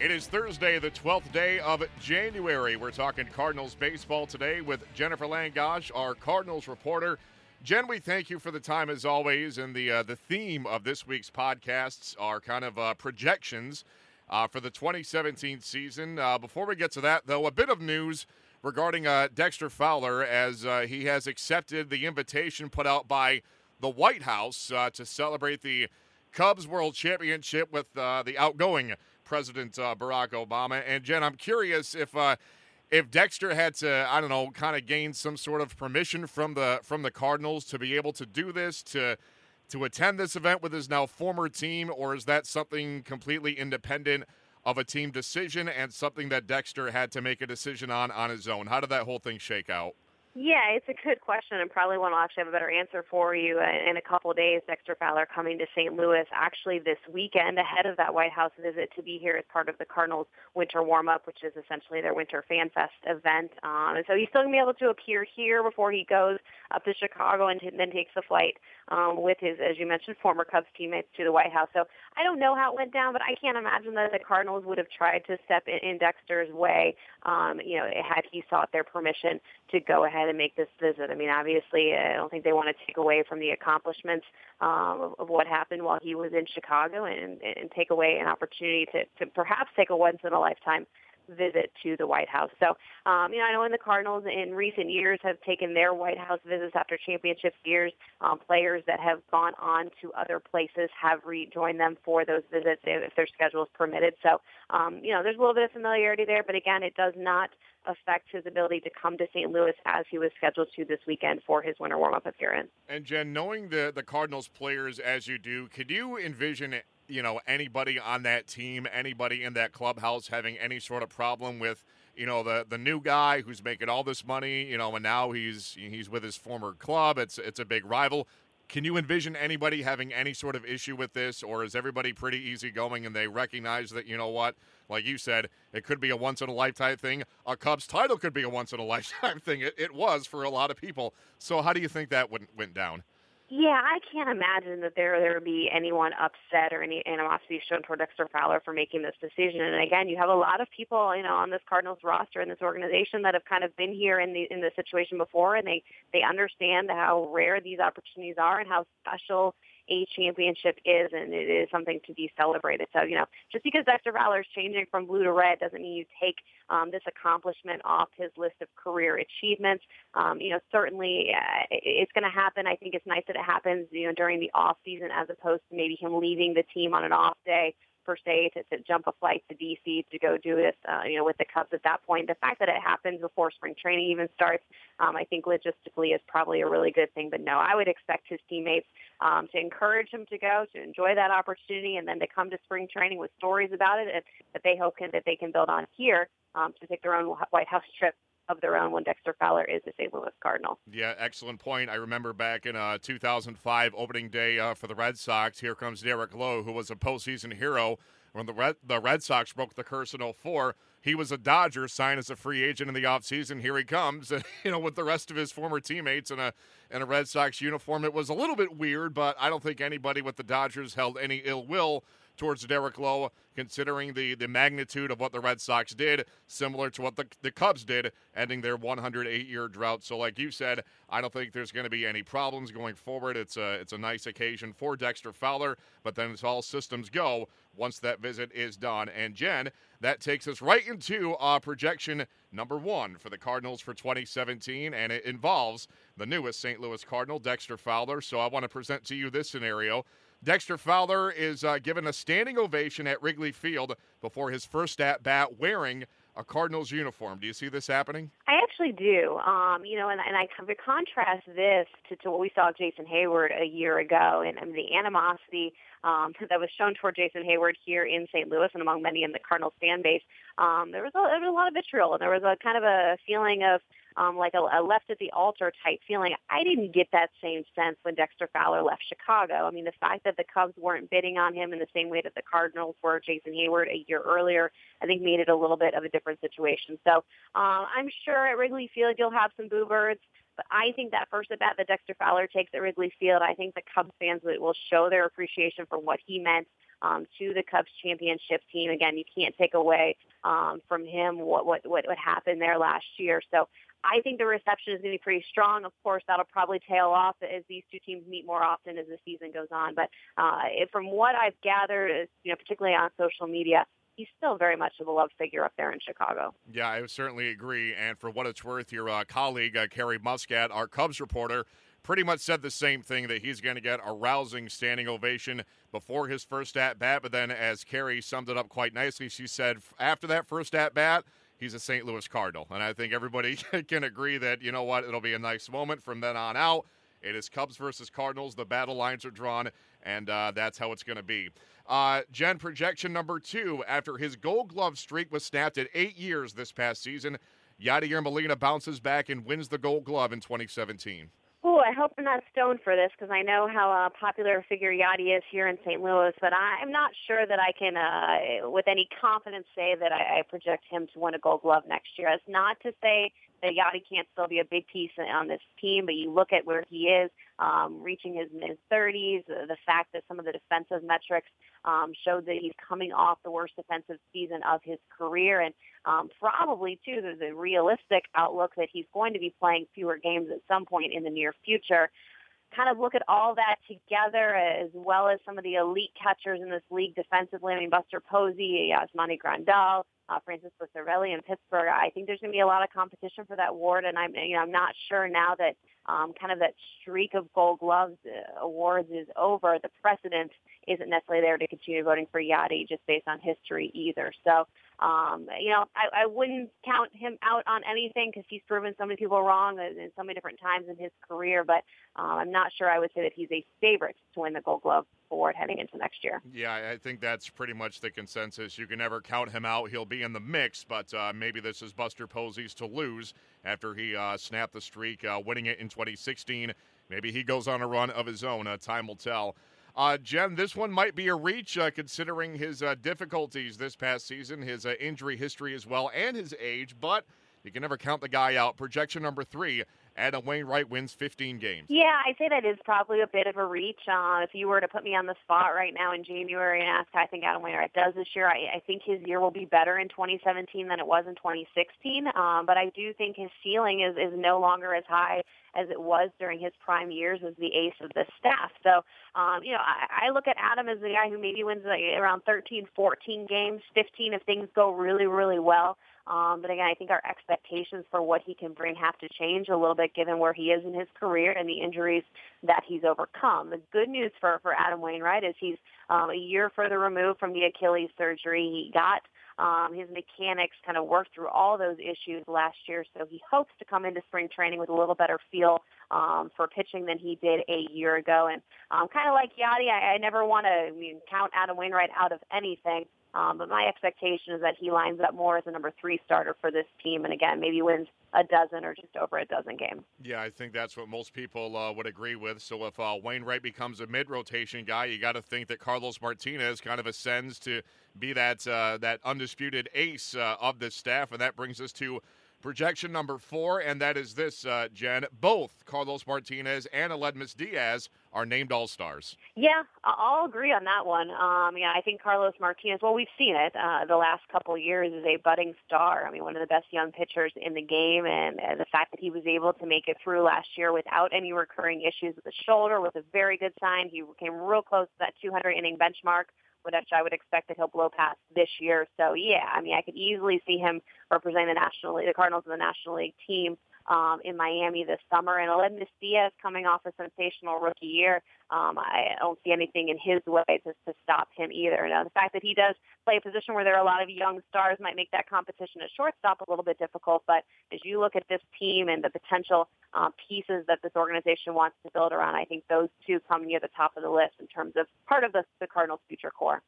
It is Thursday, the 12th day of January. We're talking Cardinals baseball today with Jenifer Langosch, our Cardinals reporter. Jen, we thank you for the time as always. And the uh, the theme of this week's podcasts are kind of uh, projections uh, for the 2017 season. Uh, before we get to that, though, a bit of news regarding uh, Dexter Fowler as uh, he has accepted the invitation put out by the White House to celebrate the Cubs World Championship with the outgoing President uh, Barack Obama. And Jen, I'm curious if uh, if Dexter had to, I don't know, kind of gain some sort of permission from the from the Cardinals to be able to do this to to attend this event with his now former team, or is that something completely independent of a team decision and something that Dexter had to make a decision on on his own? How did that whole thing shake out? Yeah, it's a good question, and probably one I'll actually have a better answer for you in a couple of days. Dexter Fowler coming to St. Louis actually this weekend ahead of that White House visit to be here as part of the Cardinals winter warm-up, which is essentially their winter fan fest event. Um, and so he's still going to be able to appear here before he goes up to Chicago and then takes the flight um, with his, as you mentioned, former Cubs teammates to the White House. So I don't know how it went down, but I can't imagine that the Cardinals would have tried to step in, in Dexter's way, um, you know, had he sought their permission to go ahead and make this visit. I mean, obviously, I don't think they want to take away from the accomplishments um, of, of what happened while he was in Chicago and, and take away an opportunity to, to perhaps take a once-in-a-lifetime visit to the White House. So, um, you know, I know in the Cardinals in recent years have taken their White House visits after championship years. Um, players that have gone on to other places have rejoined them for those visits if their schedule is permitted. So, um, you know, there's a little bit of familiarity there, but again, it does not affect his ability to come to St. Louis as he was scheduled to this weekend for his winter warm-up appearance. And Jen, knowing the the Cardinals players as you do, could you envision you know anybody on that team, anybody in that clubhouse having any sort of problem with you know the the new guy who's making all this money, you know, and now he's he's with his former club. It's it's a big rival. Can you envision anybody having any sort of issue with this, or is everybody pretty easygoing and they recognize that you know what, like you said, it could be a once in a lifetime thing. A Cubs title could be a once in a lifetime thing. It, it was for a lot of people. So how do you think that went went down? Yeah, I can't imagine that there there would be anyone upset or any animosity shown toward Dexter Fowler for making this decision. And again, you have a lot of people, you know, on this Cardinals roster in this organization that have kind of been here in the in the situation before, and they they understand how rare these opportunities are and how special a championship is, and it is something to be celebrated. So, you know, just because Dexter Fowler is changing from blue to red doesn't mean you take um, this accomplishment off his list of career achievements. Um, you know, certainly uh, it's going to happen. I think it's nice that it happens, you know, during the off season as opposed to maybe him leaving the team on an off day per se to, to jump a flight to DC to go do this, uh, you know, with the Cubs at that point. The fact that it happens before spring training even starts, um, I think logistically is probably a really good thing. But no, I would expect his teammates um, to encourage him to go, to enjoy that opportunity, and then to come to spring training with stories about it and that they hope can, that they can build on here um, to take their own White House trip of their own when Dexter Fowler is a St. Louis Cardinal. Yeah, excellent point. I remember back in uh, 2005 opening day uh, for the Red Sox, here comes Derek Lowe, who was a postseason hero when the Red, the Red Sox broke the curse in 04. He was a Dodger, signed as a free agent in the offseason. Here he comes, you know, with the rest of his former teammates in a in a Red Sox uniform. It was a little bit weird, but I don't think anybody with the Dodgers held any ill will towards Derek Lowe, considering the, the magnitude of what the Red Sox did, similar to what the, the Cubs did, ending their 108 year drought. So, like you said, I don't think there's going to be any problems going forward. It's a, it's a nice occasion for Dexter Fowler, but then it's all systems go once that visit is done. And Jen, that takes us right into uh, projection number one for the Cardinals for 2017, and it involves the newest St. Louis Cardinal, Dexter Fowler. So I want to present to you this scenario. Dexter Fowler is uh, given a standing ovation at Wrigley Field before his first at bat wearing a Cardinals uniform. Do you see this happening? I actually do. Um, you know, and, and I kind of contrast this to, to what we saw of Jason Heyward a year ago and, and the animosity um, that was shown toward Jason Heyward here in St. Louis and among many in the Cardinals fan base um, there was a, there was a lot of vitriol and there was a kind of a feeling of um, like a, a left at the altar type feeling. I didn't get that same sense when Dexter Fowler left Chicago. I mean, the fact that the Cubs weren't bidding on him in the same way that the Cardinals were Jason Heyward a year earlier, I think made it a little bit of a different situation. So uh, I'm sure at Wrigley Field you'll have some boo birds. But I think that first at bat that Dexter Fowler takes at Wrigley Field, I think the Cubs fans will show their appreciation for what he meant um, to the Cubs championship team. Again, you can't take away um, from him what, what what what happened there last year. So I think the reception is going to be pretty strong. Of course, that'll probably tail off as these two teams meet more often as the season goes on. But uh, from what I've gathered, you know, particularly on social media, he's still very much of a beloved figure up there in Chicago. Yeah, I certainly agree. And for what it's worth, your uh, colleague, uh, Carrie Muskat, our Cubs reporter, pretty much said the same thing that he's going to get a rousing standing ovation before his first at bat. But then, as Carrie summed it up quite nicely, she said after that first at bat, he's a St. Louis Cardinal. And I think everybody can agree that, you know what, it'll be a nice moment from then on out. It is Cubs versus Cardinals. The battle lines are drawn, and uh, that's how it's going to be. Uh, Jen, projection number two. After his gold glove streak was snapped at eight years this past season, Yadier Molina bounces back and wins the gold glove in 2017. Oh, I hope I'm not stoned for this because I know how uh, popular figure Yadi is here in St. Louis, but I'm not sure that I can, uh, with any confidence, say that I, I project him to win a Gold Glove next year. That's not to say Yadi can't still be a big piece on this team, but you look at where he is, um, reaching his mid 30s, uh, the fact that some of the defensive metrics um, showed that he's coming off the worst defensive season of his career, and um, probably too there's a realistic outlook that he's going to be playing fewer games at some point in the near future kind of look at all that together as well as some of the elite catchers in this league defensively. I mean, Buster Posey, Yasmani Grandal, uh, Francisco Cervelli in Pittsburgh. I think there's going to be a lot of competition for that award, and I'm you know I'm not sure now that um, kind of that streak of Gold Gloves uh, awards is over. The precedent isn't necessarily there to continue voting for Yadi just based on history either. So um, you know I, I wouldn't count him out on anything because he's proven so many people wrong in so many different times in his career. But um, I'm not sure I would say that he's a favorite to win the Gold Glove award heading into next year. Yeah, I think that's pretty much the consensus. You can never count him out. He'll be in the mix, but uh, maybe this is Buster Posey's to lose after he uh, snapped the streak, uh, winning it in 2016. Maybe he goes on a run of his own. Uh, time will tell. Uh, Jen, this one might be a reach uh, considering his difficulties this past season, his injury history as well, and his age, but you can never count the guy out. Projection number three Adam Wainwright wins 15 games. Yeah, I'd say that is probably a bit of a reach. Uh, if you were to put me on the spot right now in January and ask how I think Adam Wainwright does this year, I, I think his year will be better in 2017 than it was in 2016. Um, but I do think his ceiling is, is no longer as high as it was during his prime years as the ace of the staff. So, um, you know, I, I look at Adam as the guy who maybe wins like around 13, 14 games, 15 if things go really, really well. Um, but again, I think our expectations for what he can bring have to change a little bit given where he is in his career and the injuries that he's overcome. The good news for, for Adam Wainwright is he's um, a year further removed from the Achilles surgery. He got um, his mechanics kind of worked through all those issues last year, so he hopes to come into spring training with a little better feel um, for pitching than he did a year ago. And um, kind of like Yadi, I, I never want to I mean, count Adam Wainwright out of anything. Um, but my expectation is that he lines up more as a number three starter for this team, and again, maybe wins a dozen or just over a dozen games. Yeah, I think that's what most people uh, would agree with. So if uh, Wainwright becomes a mid-rotation guy, you got to think that Carlos Martinez kind of ascends to be that uh, that undisputed ace uh, of this staff, and that brings us to projection number four, and that is this, uh, Jen. Both Carlos Martinez and Aledmys Diaz are named All Stars. Yeah, I'll agree on that one. Um, yeah, I think Carlos Martinez. Well, we've seen it uh, the last couple of years is a budding star. I mean, one of the best young pitchers in the game, and uh, the fact that he was able to make it through last year without any recurring issues with the shoulder was a very good sign. He came real close to that 200 inning benchmark which I would expect that he'll blow past this year. So yeah, I mean, I could easily see him representing the National League, the Cardinals in the National League team um, in Miami this summer. And Aledmys Diaz coming off a sensational rookie year, um, I don't see anything in his way to, to stop him either. Now, the fact that he does play a position where there are a lot of young stars might make that competition at shortstop a little bit difficult. But as you look at this team and the potential uh, pieces that this organization wants to build around, I think those two come near the top of the list in terms of part of the, the Cardinals' future core.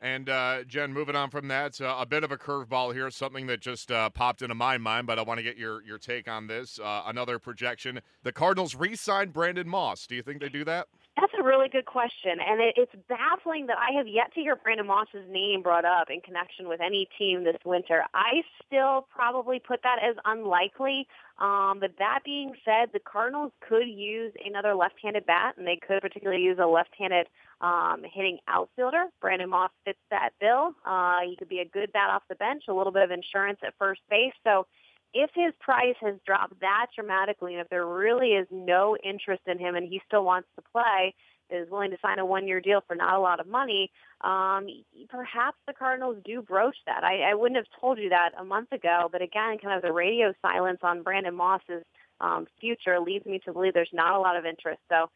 And uh, Jen, moving on from that, uh, a bit of a curveball here, something that just uh, popped into my mind, but I want to get your your take on this. Uh, another projection: the Cardinals re-signed Brandon Moss. Do you think they do that? That's a really good question, and it, it's baffling that I have yet to hear Brandon Moss's name brought up in connection with any team this winter. I still probably put that as unlikely. Um, but that being said, the Cardinals could use another left-handed bat, and they could particularly use a left-handed um, hitting outfielder. Brandon Moss fits that bill. Uh, he could be a good bat off the bench, a little bit of insurance at first base. So if his price has dropped that dramatically, and if there really is no interest in him and he still wants to play, is willing to sign a one-year deal for not a lot of money, um, perhaps the Cardinals do broach that. I, I wouldn't have told you that a month ago, but again, kind of the radio silence on Brandon Moss's um, future leads me to believe there's not a lot of interest. So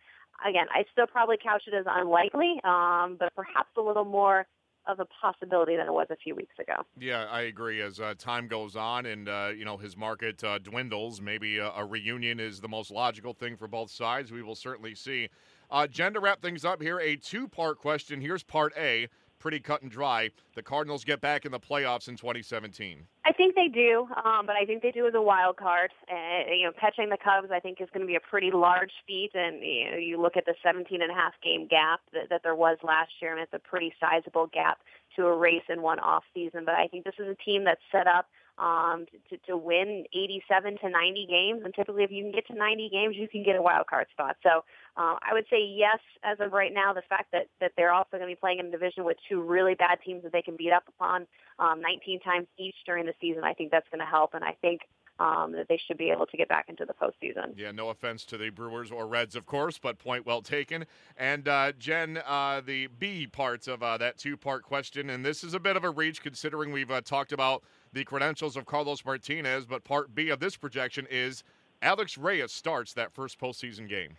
again, I still probably couch it as unlikely, um, but perhaps a little more of a possibility than it was a few weeks ago. Yeah, I agree. As uh, time goes on and uh, you know his market uh, dwindles, maybe a, a, reunion is the most logical thing for both sides. We will certainly see. Uh, Jen, to wrap things up here, a two-part question. Here's part A pretty cut and dry. The Cardinals get back in the playoffs in 2017. I think they do, um, but I think they do as a wild card. You know, catching the Cubs, I think, is going to be a pretty large feat. And you know, you look at the 17 and a half game gap that, that there was last year, and it's a pretty sizable gap to erase in one off season. But I think this is a team that's set up um, to, to win 87 to 90 games. And typically, if you can get to 90 games, you can get a wild card spot. So uh, I would say yes, as of right now, the fact that, that they're also going to be playing in a division with two really bad teams that they can beat up upon um, 19 times each during the season, I think that's going to help. And I think um, that they should be able to get back into the postseason. Yeah, no offense to the Brewers or Reds, of course, but point well taken. And uh, Jen, uh, the B parts of uh, that two part question, and this is a bit of a reach considering we've uh, talked about the credentials of Carlos Martinez, but part B of this projection is Alex Reyes starts that first postseason game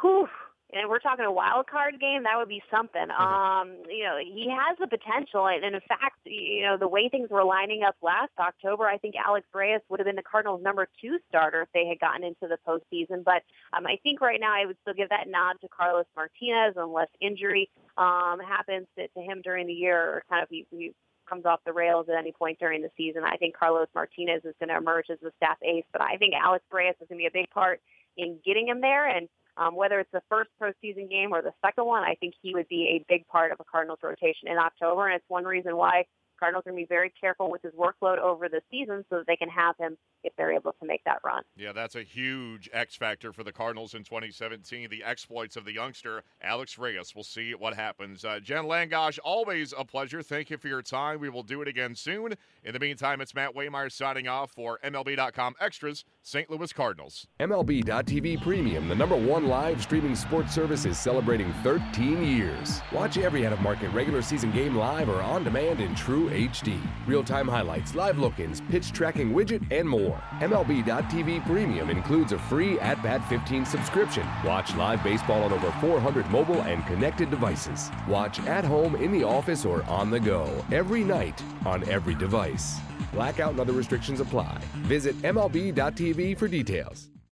whew, and we're talking a wild card game, that would be something. Mm-hmm. Um, you know, he has the potential, and, and in fact, you know, the way things were lining up last October, I think Alex Reyes would have been the Cardinals' number two starter if they had gotten into the postseason. But um, I think right now, I would still give that nod to Carlos Martinez unless injury um, happens to, to him during the year, or kind of he, he comes off the rails at any point during the season. I think Carlos Martinez is going to emerge as the staff ace, but I think Alex Reyes is going to be a big part in getting him there and um, whether it's the first postseason game or the second one, I think he would be a big part of a Cardinals rotation in October, and it's one reason why Cardinals are going to be very careful with his workload over the season so that they can have him if they're able to make that run. Yeah, that's a huge X factor for the Cardinals in 2017. The exploits of the youngster Alex Reyes. We'll see what happens. Uh, Jen Langosch, always a pleasure. Thank you for your time. We will do it again soon. In the meantime, it's Matt Waymeyer signing off for MLB.com Extras, St. Louis Cardinals. MLB.tv Premium, the number one live streaming sports service, is celebrating 13 years. Watch every out of market regular season game live or on demand in true HD. Real time highlights, live look ins, pitch tracking widget, and more. MLB.tv Premium includes a free At Bat 15 subscription. Watch live baseball on over 400 mobile and connected devices. Watch at home, in the office, or on the go every night on every device. Blackout and other restrictions apply. Visit MLB.tv for details.